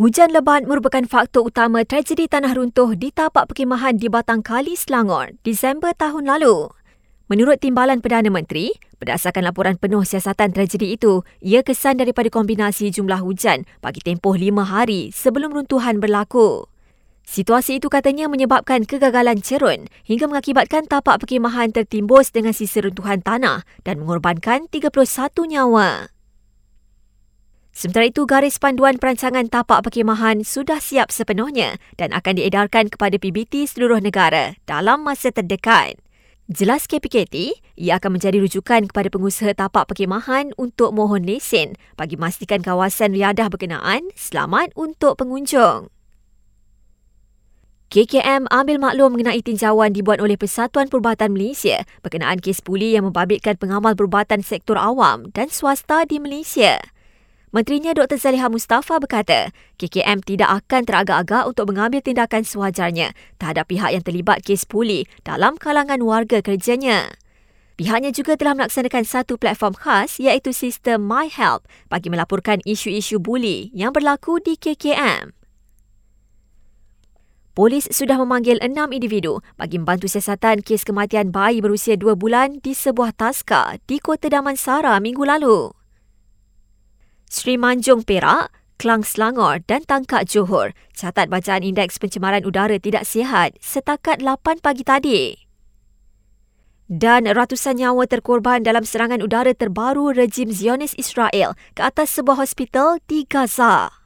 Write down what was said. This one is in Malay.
Hujan lebat merupakan faktor utama tragedi tanah runtuh di tapak perkhemahan di Batang Kali, Selangor, Disember tahun lalu. Menurut Timbalan Perdana Menteri, berdasarkan laporan penuh siasatan tragedi itu, ia kesan daripada kombinasi jumlah hujan bagi tempoh lima hari sebelum runtuhan berlaku. Situasi itu katanya menyebabkan kegagalan cerun hingga mengakibatkan tapak perkhemahan tertimbus dengan sisa runtuhan tanah dan mengorbankan 31 nyawa. Sementara itu, garis panduan perancangan tapak perkhemahan sudah siap sepenuhnya dan akan diedarkan kepada PBT seluruh negara dalam masa terdekat. Jelas KPKT, ia akan menjadi rujukan kepada pengusaha tapak perkhemahan untuk mohon lesen bagi memastikan kawasan riadah berkenaan selamat untuk pengunjung. KKM ambil maklum mengenai tinjauan dibuat oleh Persatuan Perubatan Malaysia berkenaan kes puli yang membabitkan pengamal perubatan sektor awam dan swasta di Malaysia. Menterinya Dr. Zaliha Mustafa berkata, KKM tidak akan teragak-agak untuk mengambil tindakan sewajarnya terhadap pihak yang terlibat kes puli dalam kalangan warga kerjanya. Pihaknya juga telah melaksanakan satu platform khas iaitu sistem MyHelp bagi melaporkan isu-isu buli yang berlaku di KKM. Polis sudah memanggil enam individu bagi membantu siasatan kes kematian bayi berusia dua bulan di sebuah taska di Kota Damansara minggu lalu. Sri Manjung Perak, Klang Selangor dan Tangkak Johor catat bacaan indeks pencemaran udara tidak sihat setakat 8 pagi tadi. Dan ratusan nyawa terkorban dalam serangan udara terbaru rejim Zionis Israel ke atas sebuah hospital di Gaza.